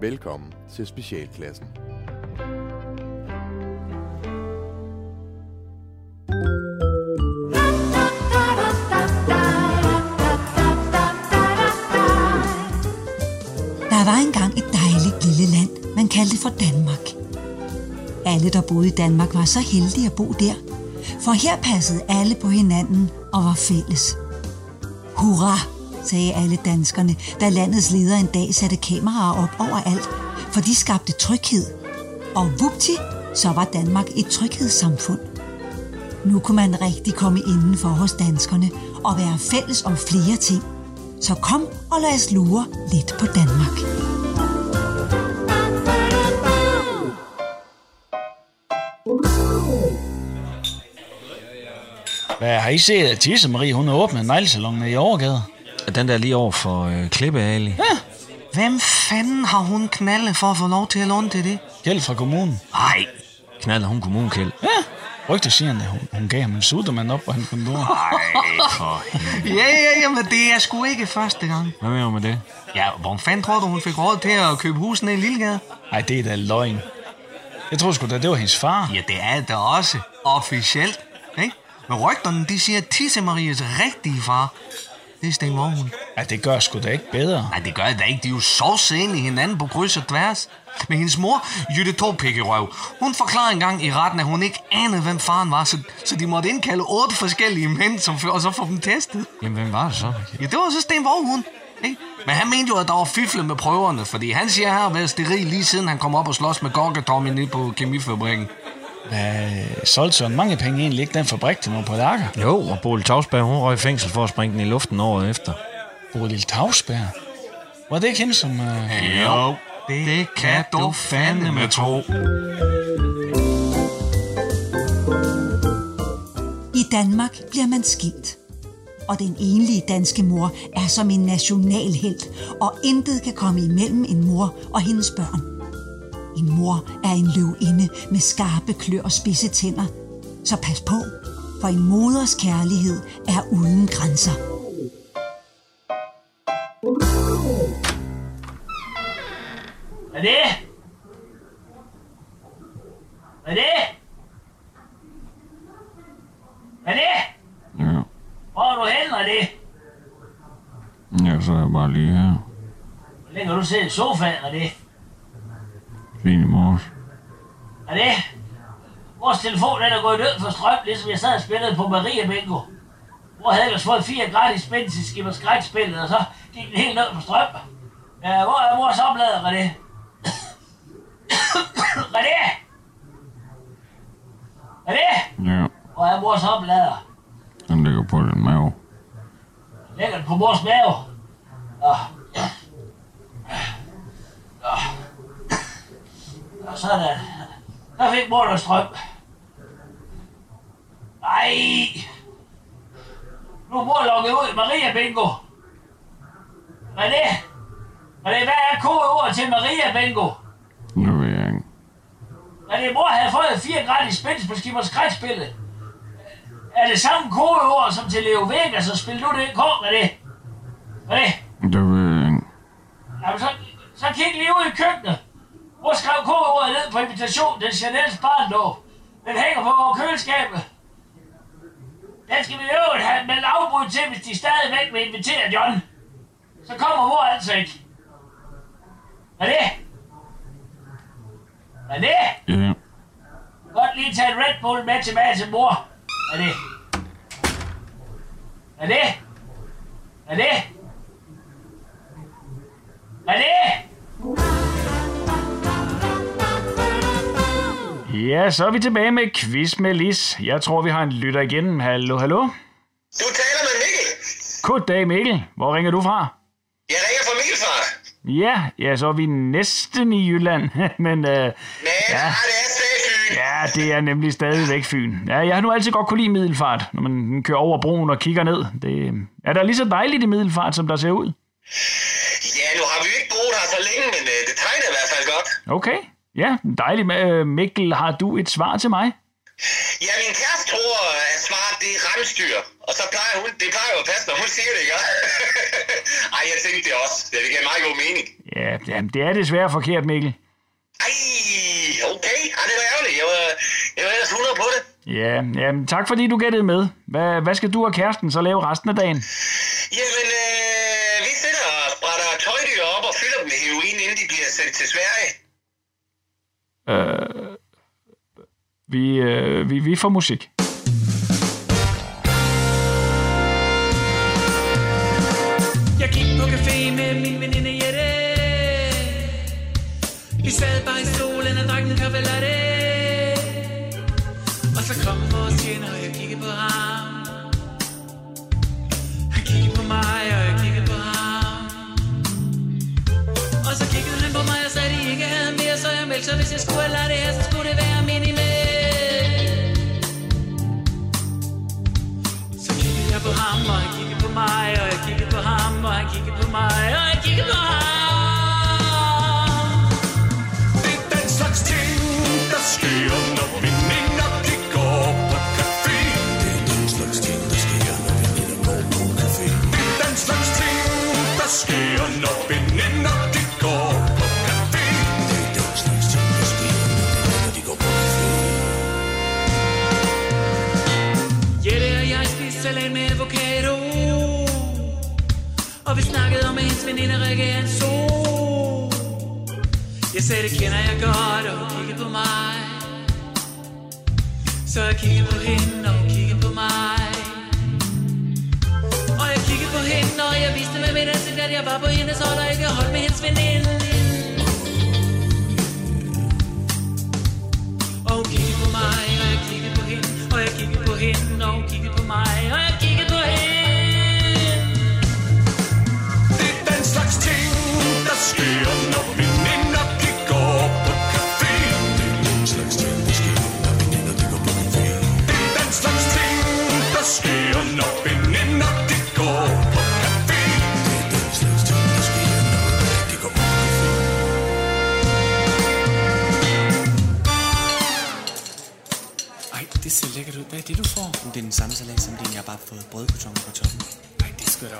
Velkommen til Specialklassen. Der var engang et dejligt lille land, man kaldte for Danmark. Alle, der boede i Danmark, var så heldige at bo der, for her passede alle på hinanden og var fælles. Hurra, sagde alle danskerne, da landets leder en dag satte kameraer op overalt, for de skabte tryghed. Og vupti, så var Danmark et tryghedssamfund. Nu kunne man rigtig komme indenfor hos danskerne og være fælles om flere ting. Så kom og lad os lure lidt på Danmark. Hvad har I set, at Tisse Marie, hun har åbnet neglesalongen i Overgade? Den der lige over for øh, Klippe Ali. Ja, Hvem fanden har hun knaldet for at få lov til at låne til det? Kjeld fra kommunen. Nej, Knaller hun kommunkæld. Ja, rygter siger han, at hun, hun gav ham en suddermand op på hans kontor. Ej, for ja, ja, jamen det er sgu ikke første gang. Hvad mener du med det? Ja, hvor fanden tror du, hun fik råd til at købe husene i Lillegade? Ej, det er da løgn. Jeg tror sgu da, det var hendes far. Ja, det er det også. Officielt, ikke? Men rygterne, de siger, at Tisse Maries rigtige far, det er Sten Vorhund. Ej, det gør sgu da ikke bedre. Nej, det gør det da ikke. De er jo så sene i hinanden på kryds og tværs. Men hendes mor, Jytte Torpikkerøv, hun forklarede engang i retten, at hun ikke anede, hvem faren var, så, så de måtte indkalde otte forskellige mænd, som, og så få dem testet. Jamen, hvem var det så? Ja, det var så Sten Vorhund. Ikke? Men han mente jo, at der var fifle med prøverne, fordi han siger, at han har været steril lige siden han kom op og slås med Gorka Tommy nede på kemifabrikken. Hvad solgte Søren mange penge egentlig ikke den fabrik til nogle polakker? Jo, og Bolle Tavsberg, hun røg i fængsel for at springe den i luften året efter. Bodil Tavsberg. Var det ikke hende, som... Uh... Jo, det, det kan du fandme tro. I Danmark bliver man skilt. Og den enlige danske mor er som en nationalhelt, og intet kan komme imellem en mor og hendes børn. En mor er en løvinde med skarpe klør og spidse tænder. Så pas på, for en moders kærlighed er uden grænser. Hvad er det? Hvad er det? Hvad er det? Ja, Hvor er du hen, hvad er det? ja så er jeg bare lige her. Hvor længe har du siddet i sofaen, hvad er det? Fint i morges. Er det? Vores telefon den er gået død for strøm, ligesom jeg sad og spillede på Maria Bingo. Hvor havde ellers fået fire gratis spil til Skipper Skrækspillet, og så gik den helt ned på strøm. Ja, hvor er vores oplader, er er? Hvad er det? Ja, Hvor er vores oplader? den ligger på din mave. Den på vores mave. Nå. Nå, sådan. Der fik mor noget strøm. Nej. Nu er mor lukket ud. Maria Bingo. Er det? Hvad er, det? hvad er kodeordet til Maria Bingo? Det ved jeg ikke. Er det, mor havde fået fire gratis spils på Skipper Skrækspillet? Er det samme kodeord som til Leo Vegas, og spil nu det kort er det? Det ved jeg ikke. Jamen, så, så kig lige ud i køkkenet. Hvor skrev kodeordet ned på invitation til Chanels barndåb? Den hænger på køleskabet. Den skal vi øvrigt have meldt afbud til, hvis de stadigvæk vil invitere John. Så kommer mor altså ikke. Er det? Er det? Ja, Godt lige tage en Red Bull med tilbage til mor. Er det? Er det? Er det? Er det? Ja, så er vi tilbage med quiz med Lis. Jeg tror, vi har en lytter igen. Hallo, hallo. Du taler med Mikkel. Goddag, Mikkel. Hvor ringer du fra? Jeg ringer fra Middelfart. Ja, ja, så er vi næsten i Jylland. Men øh, Nej, Ja. det er stadig Fyn. ja, det er nemlig stadigvæk Fyn. Ja, jeg har nu altid godt kunne lide Middelfart, når man kører over broen og kigger ned. Det, er der lige så dejligt i Middelfart, som der ser ud? Ja, nu har vi jo ikke boet her så længe, men øh, det tegner i hvert fald godt. Okay, ja, dejligt. Øh, Mikkel, har du et svar til mig? Ja, min kæreste tror, at smart det er rensdyr. Og så plejer hun, det plejer jo at passe, når hun siger det, ikke? Ej, jeg tænkte det også. Ja, det giver meget god mening. Ja, jamen, det er desværre forkert, Mikkel. Ej, okay. Ej, det var ærgerligt. Jeg var, jeg var ellers 100 på det. Ja, jamen, tak fordi du gættede med. Hvad, hvad skal du og kæresten så lave resten af dagen? Jamen, øh, vi sidder og brætter tøjdyr op og fylder dem med heroin, inden de bliver sendt til Sverige. Øh, vi, øh, vi, vi får musik. Jeg gik på café med min veninde Jette. Vi sad bare i solen og drak en kaffe latte. Og så kom vores tjener, og jeg mere Så hvis jeg skulle her, så skulle det være minimalt Så kiggede jeg på ham, og han kiggede på mig, og jeg kiggede på ham, og han kiggede på mig, og jeg kiggede på ham.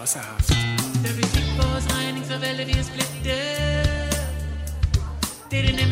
Også have haft. Da vi fik vores regning, så valgte vi at splitte Det er det nemmeste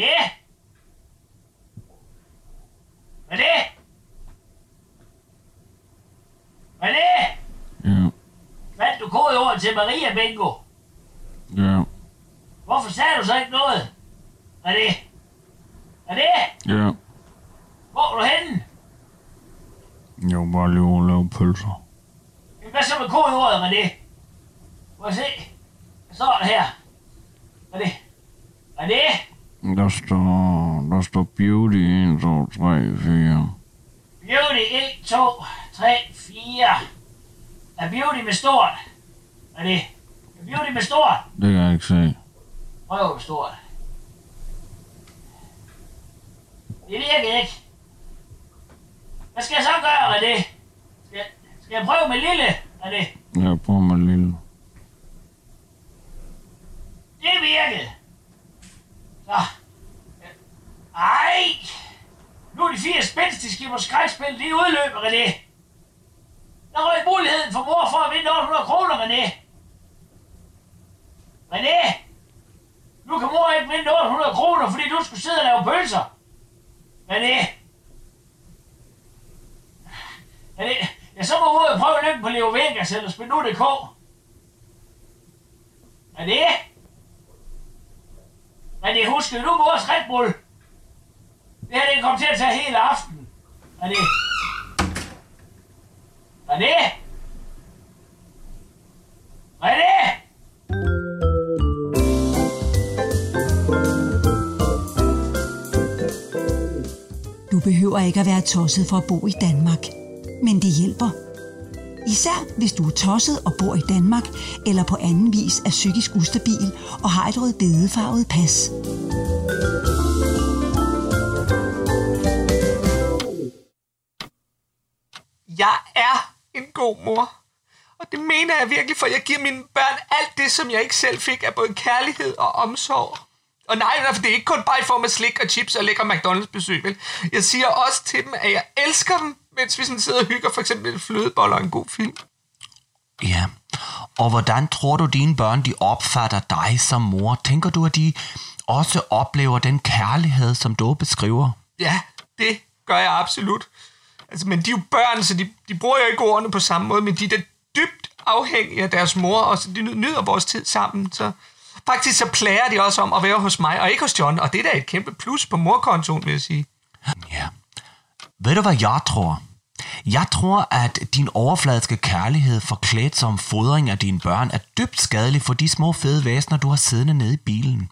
det? Hvad er det? Hvad er det? Ja, Fandt du kodeordet til Maria Bingo? ja, Hvorfor sagde du så ikke noget? Hvad er det? Hvad er det? ja. Hvor er du henne? Jeg var bare lige over at lave pølser. Hvad så med kodeordet, René? Må jeg se? Hvad står der her? Hvad er det? Er det? Der står, der står beauty 1, 2, 3, 4. Beauty 1, 2, 3, 4. Er beauty med stort? Er det? Er beauty med stort? Det kan jeg ikke se. Prøv med stort. Det virker ikke. Hvad skal jeg så gøre, René? Skal, skal jeg prøve med lille, René? Jeg prøver med lille. Det virkede. Så. Ej! Nu er de fire spændstige på skrækspil lige udløbet, René. Der røg muligheden for mor for at vinde 800 kroner, René. René! Nu kan mor ikke vinde 800 kroner, fordi du skulle sidde og lave pølser. René! René, Men. Ja, så må ud og prøve lykken på Leo Vegas eller Spinu.dk. Men det... Men det husker du vores Red Bull. Det her, det kommer til at tage hele aften. René! René! René! Du behøver ikke at være tosset for at bo i Danmark. Men det hjælper. Især hvis du er tosset og bor i Danmark, eller på anden vis er psykisk ustabil og har et rødbedefarvet pas. Jeg god mor. Og det mener jeg virkelig, for jeg giver mine børn alt det, som jeg ikke selv fik af både kærlighed og omsorg. Og nej, for det er ikke kun bare i form af slik og chips og lækker McDonald's-besøg, vel? Jeg siger også til dem, at jeg elsker dem, mens vi sådan sidder og hygger for eksempel en flødebolle og en god film. Ja, og hvordan tror du, dine børn de opfatter dig som mor? Tænker du, at de også oplever den kærlighed, som du beskriver? Ja, det gør jeg absolut. Altså, men de er jo børn, så de, de bruger jo ikke ordene på samme måde, men de er da dybt afhængige af deres mor, og så de nyder vores tid sammen. Så faktisk så plager de også om at være hos mig, og ikke hos John, og det er da et kæmpe plus på morkontoen, vil jeg sige. Ja. Ved du, hvad jeg tror? Jeg tror, at din overfladiske kærlighed forklædt som fodring af dine børn er dybt skadelig for de små fede væsener, du har siddende nede i bilen.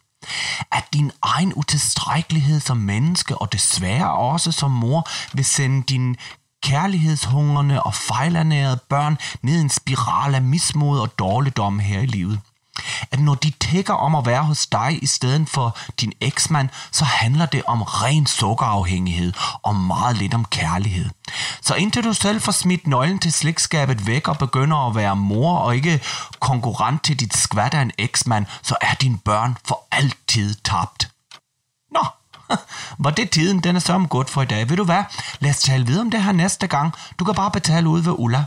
At din egen utilstrækkelighed som menneske, og desværre også som mor, vil sende din kærlighedshungrende og fejlernærede børn ned i en spiral af mismod og dårligdom her i livet. At når de tækker om at være hos dig i stedet for din eksmand, så handler det om ren sukkerafhængighed og meget lidt om kærlighed. Så indtil du selv får smidt nøglen til slægtskabet væk og begynder at være mor og ikke konkurrent til dit skvat af en eksmand, så er dine børn for altid tabt. Nå, var det tiden, den er så om godt for i dag. Ved du hvad? Lad os tale videre om det her næste gang. Du kan bare betale ud ved Ulla.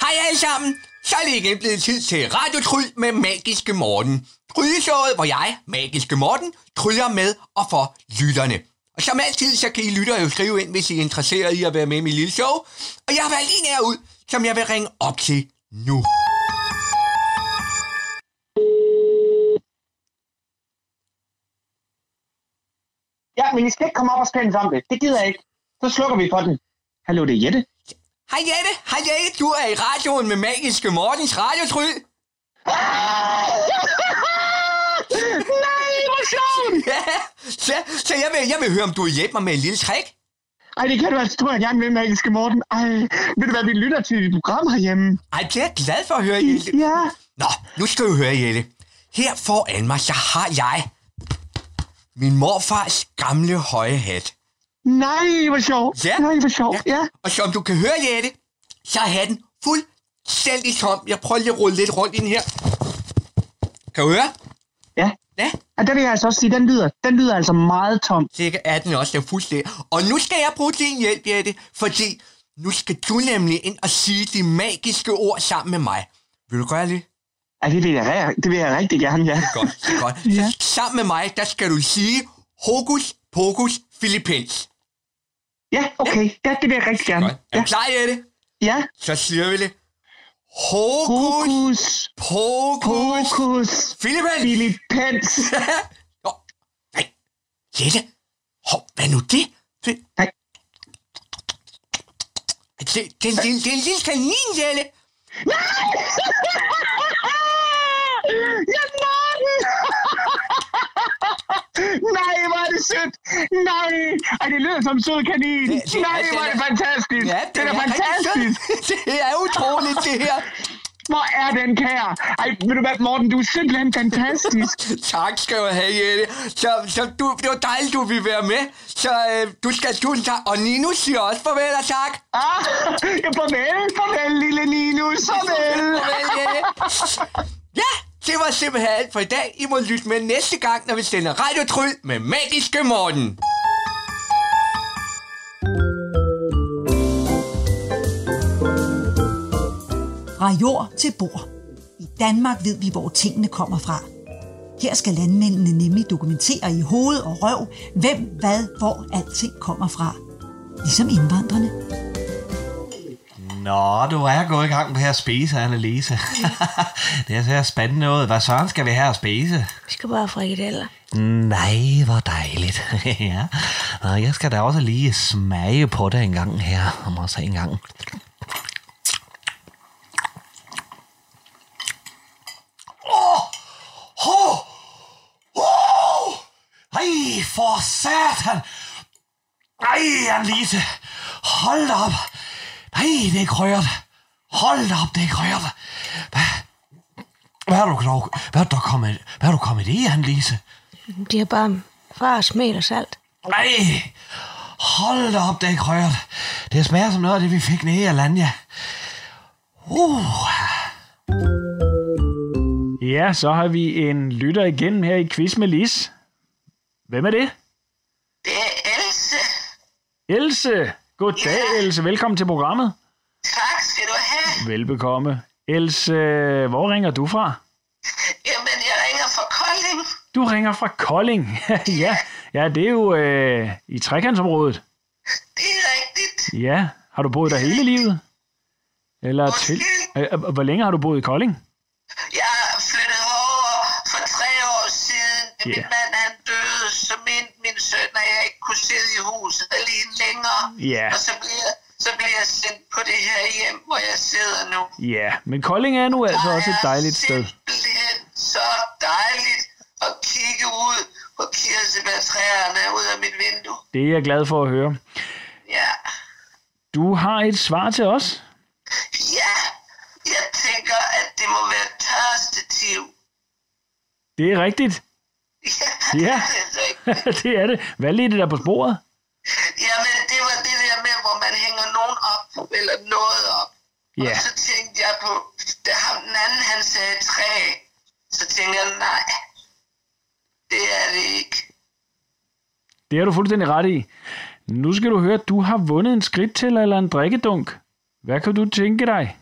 Hej alle sammen. Så er det igen blevet tid til Radiotryl med Magiske Morten. Trylleshowet, hvor jeg, Magiske Morten, tryller med og for lytterne. Og som altid, så kan I lyttere jo skrive ind, hvis I er interesseret i at være med i mit lille show. Og jeg har valgt en af ud, som jeg vil ringe op til nu. Ja, men I skal ikke komme op og skændes om det. Det gider jeg ikke. Så slukker vi for den. Hallo, det er Jette. Hej Jette, hej Jette, du er i radioen med Magiske Mortens radiotryl. Nej, hvor sjovt! Ja, så, så jeg, vil, jeg vil høre, om du vil hjælpe mig med en lille trick. Ej, det kan du altså tro, at jeg gerne vil, Magiske Morten. Ej, ved du hvad, vi lytter til dit program herhjemme. Ej, det er jeg glad for at høre, Jette. Ja. Nå, nu skal du høre, Jette. Her foran mig, så har jeg min morfars gamle høje hat. Nej, hvor sjovt. Ja. Nej, hvor sjovt. Ja. Og som du kan høre, Jette, så er hatten fuldstændig tom. Jeg prøver lige at rulle lidt rundt i den her. Kan du høre? Ja. Ja. Og der vil jeg altså også sige, den lyder, den lyder altså meget tom. Sikkert er den også, er fuldstændig. Og nu skal jeg bruge din hjælp, Jette, fordi nu skal du nemlig ind og sige de magiske ord sammen med mig. Vil du gøre det? Ja, det vil jeg, det vil jeg rigtig gerne, ja. Godt, godt. Ja. Så sammen med mig, der skal du sige hokus pokus filippins. Ja, okay. Ja, det vil jeg rigtig gerne. Godt. Er du klar, Jette? Ja. Så siger vi det. Hokus, Hokus pokus, pokus filippins. Filippens. Nå, nej. Jette, hov, hvad nu det? det Nej. Det, det, det, det, det er en lille kanin, Jette. Ja, Morten! Nej, er det sødt! Nej! Ej, det lyder som en sød kanin! Det- det- Nej, det hvor er det er- fantastisk! Ja, det er rigtig fantastisk! Det er utroligt, det her. Hvor er den kær? Ej, ved du hvad, Morten, du er simpelthen fantastisk. Tak skal du have, Jette. Så, så du, det var dejligt, du ville være med. Så øh, du skal tusind tak. Og Nino siger også farvel og tak. Ah, ja, farvel, farvel, lille Ninus, farvel. Farvel, Jette. Ja, det var simpelthen alt for i dag. I må lytte med næste gang, når vi sender Radiotryl med Magiske Morten. Fra jord til bord. I Danmark ved vi, hvor tingene kommer fra. Her skal landmændene nemlig dokumentere i hoved og røv, hvem, hvad, hvor alting kommer fra. Ligesom indvandrerne. Nå, du er gået i gang med at spise, Annelise. det er så spændende noget. Hvad søren skal vi have at spise? Vi skal bare have frikadeller. Nej, hvor dejligt. ja. Nå, jeg skal da også lige smage på det en gang her. Om også en gang. For satan! Ej, Annelise! Hold op! Nej, det er krøret. Hold da op, det er krøret. Hvad, hvad er du, dog- hvad er du kommet, hvad er du kommet i, Annelise? De har bare far smel og salt. Nej, hold da op, det er krøret. Det smager som noget af det, vi fik nede i Alanya. Uh. Ja, så har vi en lytter igen her i Quiz med Lis. Hvem er det? Det er Else. Else. Goddag, Else. Velkommen til programmet. Tak skal du have. Velbekomme. Else, hvor ringer du fra? Jamen, jeg ringer fra Kolding. Du ringer fra Kolding. ja, ja, det er jo øh, i trekantsområdet. Det er rigtigt. Ja, har du boet der hele livet? Eller til? Øh, øh, hvor længe har du boet i Kolding? Jeg flyttede over for tre år siden. Ja. Min mand han døde, så mente min søn, at jeg ikke kunne sidde i huset alene længere. Ja. Og så blev, jeg, så blev jeg sendt på det her hjem, hvor jeg sidder nu. Ja, men Kolding er nu altså også et dejligt sted. Simpelthen så dejligt at kigge ud på kirsebærtræerne ud af mit vindue. Det er jeg glad for at høre. Ja. Du har et svar til os. Ja, jeg tænker, at det må være tørstetiv. Det er rigtigt. Ja, det er det. Hvad lige det der på sporet? Jamen, det var det der med, hvor man hænger nogen op, eller noget op. Ja, Så tænkte jeg på, da ham den anden, han sagde træ, så tænkte jeg, nej, det er det ikke. det har du fuldstændig ret i. Nu skal du høre, at du har vundet en skridt til eller en drikkedunk. Hvad kan du tænke dig?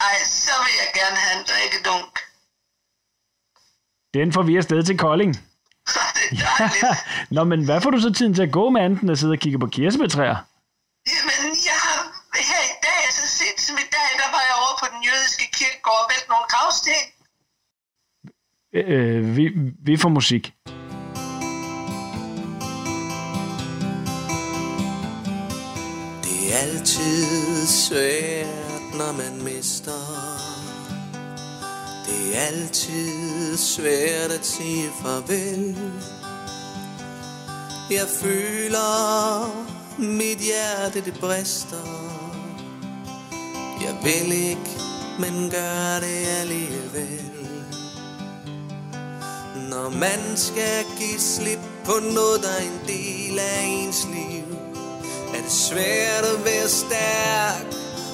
Ej, så vil jeg gerne have en drikkedunk. Den får vi afsted til Kolding. Ja. Nå, men hvad får du så tiden til at gå med anden at sidde og kigge på kirsebærtræer? Jamen, jeg har her i dag, så sent som i dag, der var jeg over på den jødiske kirkegård og vælte nogle gravsten. Øh, vi, vi får musik. Det er altid svært, når man mister. Det er altid svært at sige farvel. Jeg føler, mit hjerte det brister. Jeg vil ikke, men gør det alligevel. Når man skal give slip på noget, der er en del af ens liv, er det svært at være stærk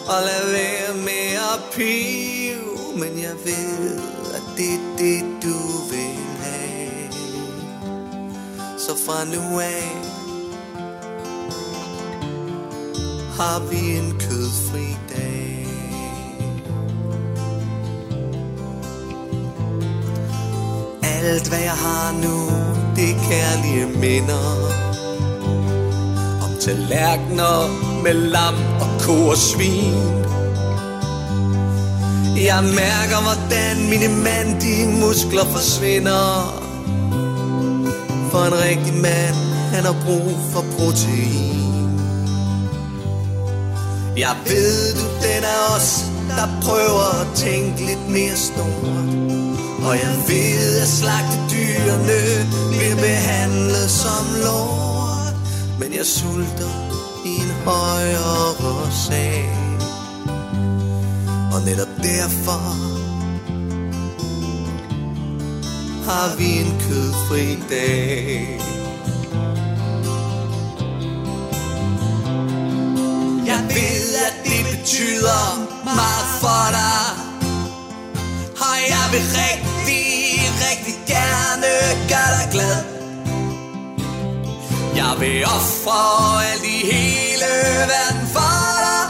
og lade være med at pive. Men jeg ved, at det er det, du fra nu af har vi en kødfri dag. Alt hvad jeg har nu, det er kærlige minder Om. Tallerkener med lam og ko og svin. Jeg mærker, hvordan mine mandige muskler forsvinder. For en rigtig mand, han har brug for protein Jeg ved, du den er os, der prøver at tænke lidt mere stort og jeg ved, at slagte dyrene bliver behandlet som lort. Men jeg sulter i en højere sag. Og netop derfor har vi en kødfri dag. Jeg ved, at det betyder meget for dig. Og jeg vil rigtig, rigtig gerne gøre dig glad Jeg vil ofre alt i hele verden for dig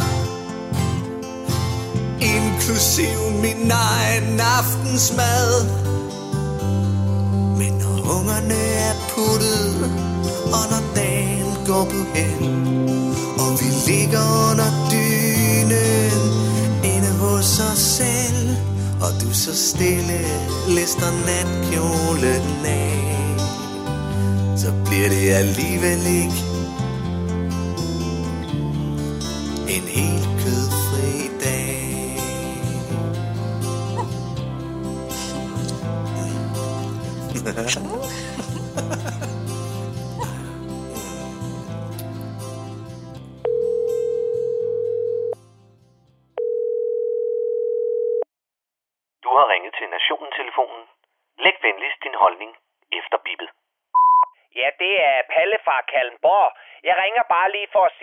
Inklusiv min egen aftensmad Ungerne er puttet, og når dagen går på hen Og vi ligger under dynen, inde hos os selv Og du så stille lister natkjolen af Så bliver det alligevel ikke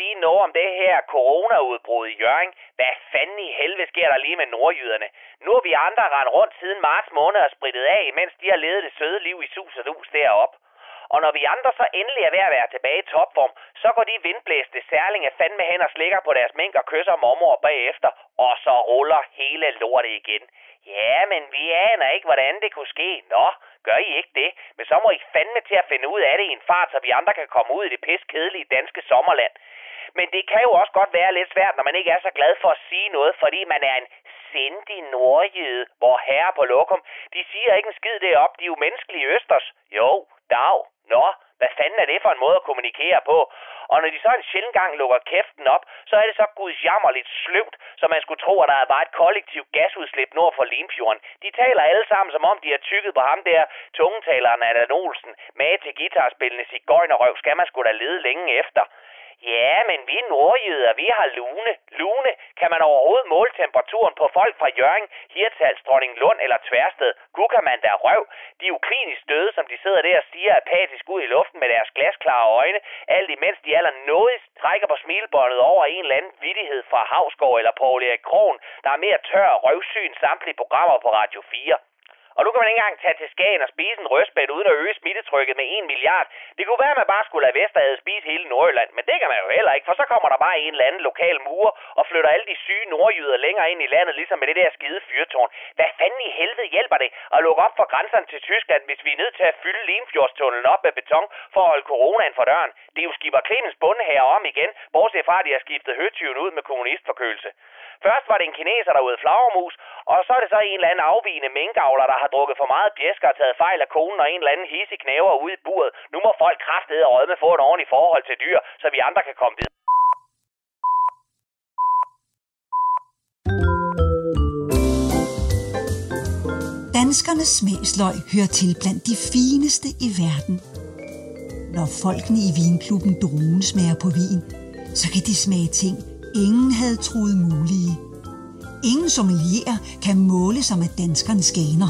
lige sige noget om det her coronaudbrud i Jørgen. Hvad fanden i helvede sker der lige med nordjyderne? Nu har vi andre rendt rundt siden marts måned og spritet af, mens de har levet det søde liv i sus og dus derop. Og når vi andre så endelig er ved at være tilbage i topform, så går de vindblæste særlinge fandme hen og slikker på deres mink og kysser mormor bagefter, og så ruller hele lortet igen. Ja, men vi aner ikke, hvordan det kunne ske. Nå, gør I ikke det? Men så må I fandme til at finde ud af det i en fart, så vi andre kan komme ud i det pis kedelige danske sommerland. Men det kan jo også godt være lidt svært, når man ikke er så glad for at sige noget, fordi man er en sindig nordjyde, hvor herre på lokum. De siger ikke en skid derop, de er jo menneskelige østers. Jo, dag. Nå, hvad fanden er det for en måde at kommunikere på? Og når de så en sjældent gang lukker kæften op, så er det så gudsjammerligt sløvt, så man skulle tro, at der var et kollektivt gasudslip nord for Limfjorden. De taler alle sammen, som om de har tykket på ham der, tungetaleren Allan Olsen. mage til guitarspillende cigøjnerøv skal man sgu da lede længe efter. Ja, men vi nordjyder, vi har lune. Lune, kan man overhovedet måle temperaturen på folk fra Jørgen, Hirtals, Dronninglund eller Tværsted? Gud kan man da røv. De er jo klinisk døde, som de sidder der og stiger apatisk ud i luften med deres glasklare øjne, alt imens de aller trækker på smilebåndet over en eller anden vittighed fra Havsgård eller Paul Erik Krohn, der er mere tør og røvsyn samtlige programmer på Radio 4. Og nu kan man ikke engang tage til Skagen og spise en røstbæt uden at øge smittetrykket med 1 milliard. Det kunne være, at man bare skulle lade Vesterhavet spise hele Nordjylland, men det kan man jo heller ikke, for så kommer der bare en eller anden lokal mur og flytter alle de syge nordjyder længere ind i landet, ligesom med det der skide fyrtårn. Hvad fanden i helvede hjælper det at lukke op for grænserne til Tyskland, hvis vi er nødt til at fylde Limfjordstunnelen op med beton for at holde coronaen for døren? Det er jo skipper Clemens bunde her om igen, bortset fra, at de har skiftet høtyven ud med kommunistforkølelse. Først var det en kineser, der ude flagermus, og så er det så en eller anden afvigende minkavler, der har drukket for meget bjæsker og taget fejl af konen og en eller anden hisse knæver ude i buret. Nu må folk kraftede og rødme få et ordentligt forhold til dyr, så vi andre kan komme videre. Danskernes smagsløg hører til blandt de fineste i verden. Når folkene i vinklubben Druen smager på vin, så kan de smage ting, ingen havde troet mulige. Ingen sommelier kan måle sig med danskernes ganer.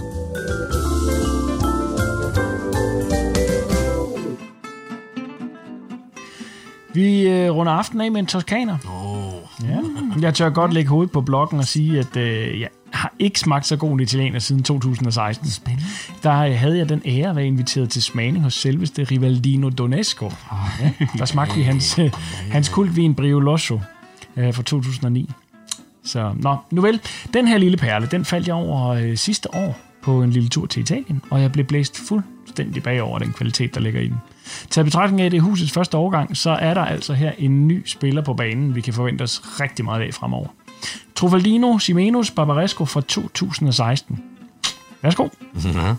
Vi øh, runder aftenen af med en toskaner. Oh. Ja. Jeg tør godt lægge hovedet på blokken og sige, at øh, jeg har ikke smagt så god en italiener siden 2016. Spændende. Der øh, havde jeg den ære at være inviteret til smagning hos selveste Rivaldino Donesco. Ja, der smagte vi hans, øh, hans kultvin Brioloso øh, fra 2009. Så, nå, nu vel, den her lille perle, den faldt jeg over øh, sidste år på en lille tur til Italien, og jeg blev blæst fuldstændig bagover den kvalitet, der ligger i den. Til betragtning af, det husets første årgang, så er der altså her en ny spiller på banen, vi kan forvente os rigtig meget af fremover. Trofaldino Simenos Barbaresco fra 2016. Værsgo. Ja.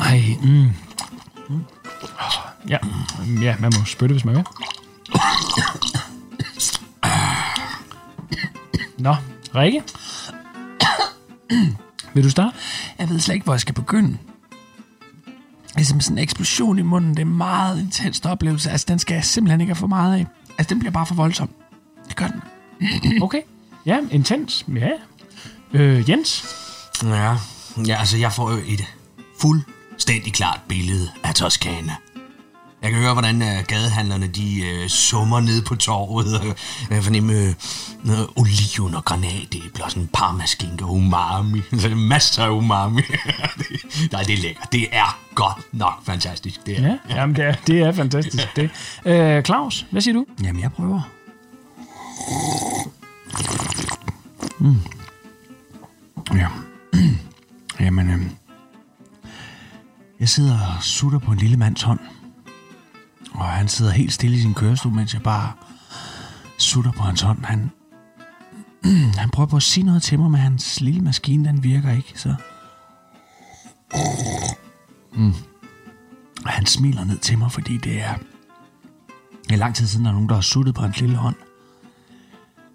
Ej, mm. Ja, ja, man må spytte, hvis man vil. Nå, Rikke? Vil du starte? Jeg ved slet ikke, hvor jeg skal begynde. Det er som sådan en eksplosion i munden. Det er en meget intens oplevelse. Altså, den skal jeg simpelthen ikke have for meget af. Altså, den bliver bare for voldsom. Det gør den. Okay. Ja, intens. Ja. Øh, Jens? Ja, ja, altså jeg får jo et fuldstændig klart billede af Toskana. Jeg kan høre, hvordan uh, gadehandlerne de uh, summer ned på torvet. og Jeg kan fornemme uh, oliven og granatæbler, sådan parmaskinke og umami. Så masser af umami. det, nej, det er lækkert. Det er godt nok fantastisk. Det er. Ja, jamen det er, det er fantastisk. Det. Øh, Claus, hvad siger du? Jamen, jeg prøver. Mm. Ja. Jamen, øhm, jeg sidder og sutter på en lille mands hånd. Og han sidder helt stille i sin kørestol, mens jeg bare sutter på hans hånd. Han, han prøver på at sige noget til mig, men hans lille maskine, den virker ikke, så... Mm. Og han smiler ned til mig, fordi det er... Det er lang tid siden, der er nogen, der har suttet på hans lille hånd.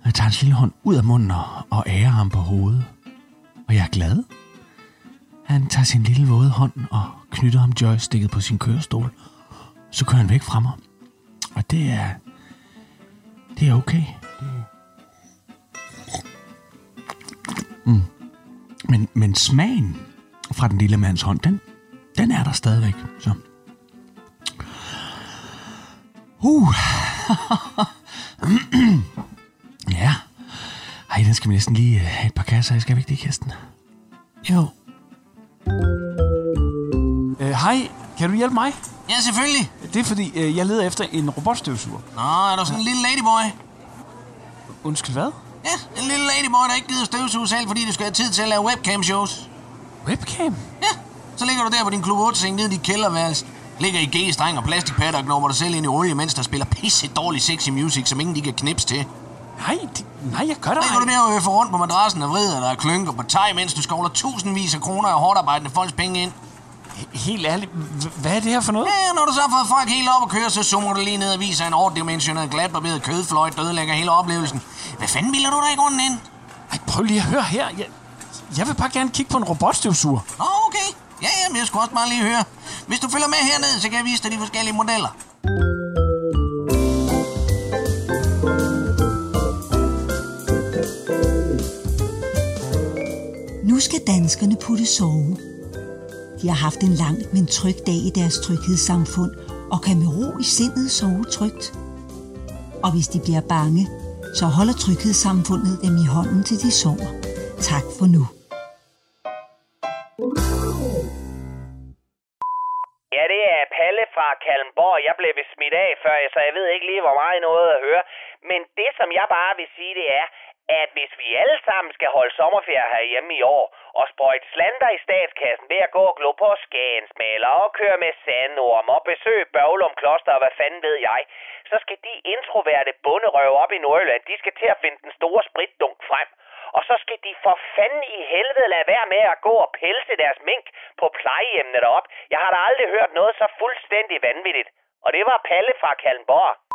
Jeg tager hans lille hånd ud af munden og, og ærer ham på hovedet. Og jeg er glad. Han tager sin lille våde hånd og knytter ham joysticket på sin kørestol. Så kører han væk fra mig. Og det er... Det er okay. Mm. Men, men smagen fra den lille mands hånd, den, den er der stadigvæk. Så. Uh. ja. Ej, den skal vi næsten lige øh, have et par kasser. Jeg skal vi ikke det, Kirsten? Jo. Øh, Hej, kan du hjælpe mig? Ja, selvfølgelig. Det er fordi, øh, jeg leder efter en robotstøvsuger. Nå, er du sådan en lille ladyboy? Undskyld, hvad? Ja, en lille ladyboy, der ikke gider støvsuge selv, fordi du skal have tid til at lave webcam-shows. Webcam? Ja, så ligger du der på din klub 8-seng nede i dit kælderværelse. Ligger i G-streng og plastikpatter og knopper dig selv ind i olie, mens der spiller pisse dårlig sexy music, som ingen de kan knipse til. Nej, det, nej, jeg gør det Ligger du der og øffer rundt på madrassen og vrider dig og klynker på teg, mens du skovler tusindvis af kroner af hårdt arbejdende folks penge ind. Helt ærligt, hvad er det her for noget? Ja, når du så har fået folk helt op og køre, så zoomer du lige ned og viser en overdimensioneret glatbarberet kødfløjt, der ødelægger hele oplevelsen. Hvad fanden vil du der i grunden ind? Ej, prøv lige at høre her. Jeg, jeg vil bare gerne kigge på en robotstøvsuger. Nå, okay. Ja, ja, men jeg skulle også bare lige høre. Hvis du følger med herned, så kan jeg vise dig de forskellige modeller. Nu skal danskerne putte sove. De har haft en lang, men tryg dag i deres tryghedssamfund og kan med ro i sindet sove trygt. Og hvis de bliver bange, så holder tryghedssamfundet dem i hånden til de sover. Tak for nu. Ja, det er Palle fra Kalmborg. Jeg blev smidt af før, så jeg ved ikke lige, hvor meget noget at høre. Men det, som jeg bare vil sige, det er, at hvis vi alle sammen skal holde sommerferie herhjemme i år, og sprøjte slander i statskassen ved at gå og glo på skagensmaler og køre med sandorm og besøge Børglum Kloster og hvad fanden ved jeg, så skal de introverte bunderøve op i Nordjylland, de skal til at finde den store spritdunk frem. Og så skal de for fanden i helvede lade være med at gå og pelse deres mink på plejehjemmene derop. Jeg har da aldrig hørt noget så fuldstændig vanvittigt. Og det var Palle fra Kalmborg.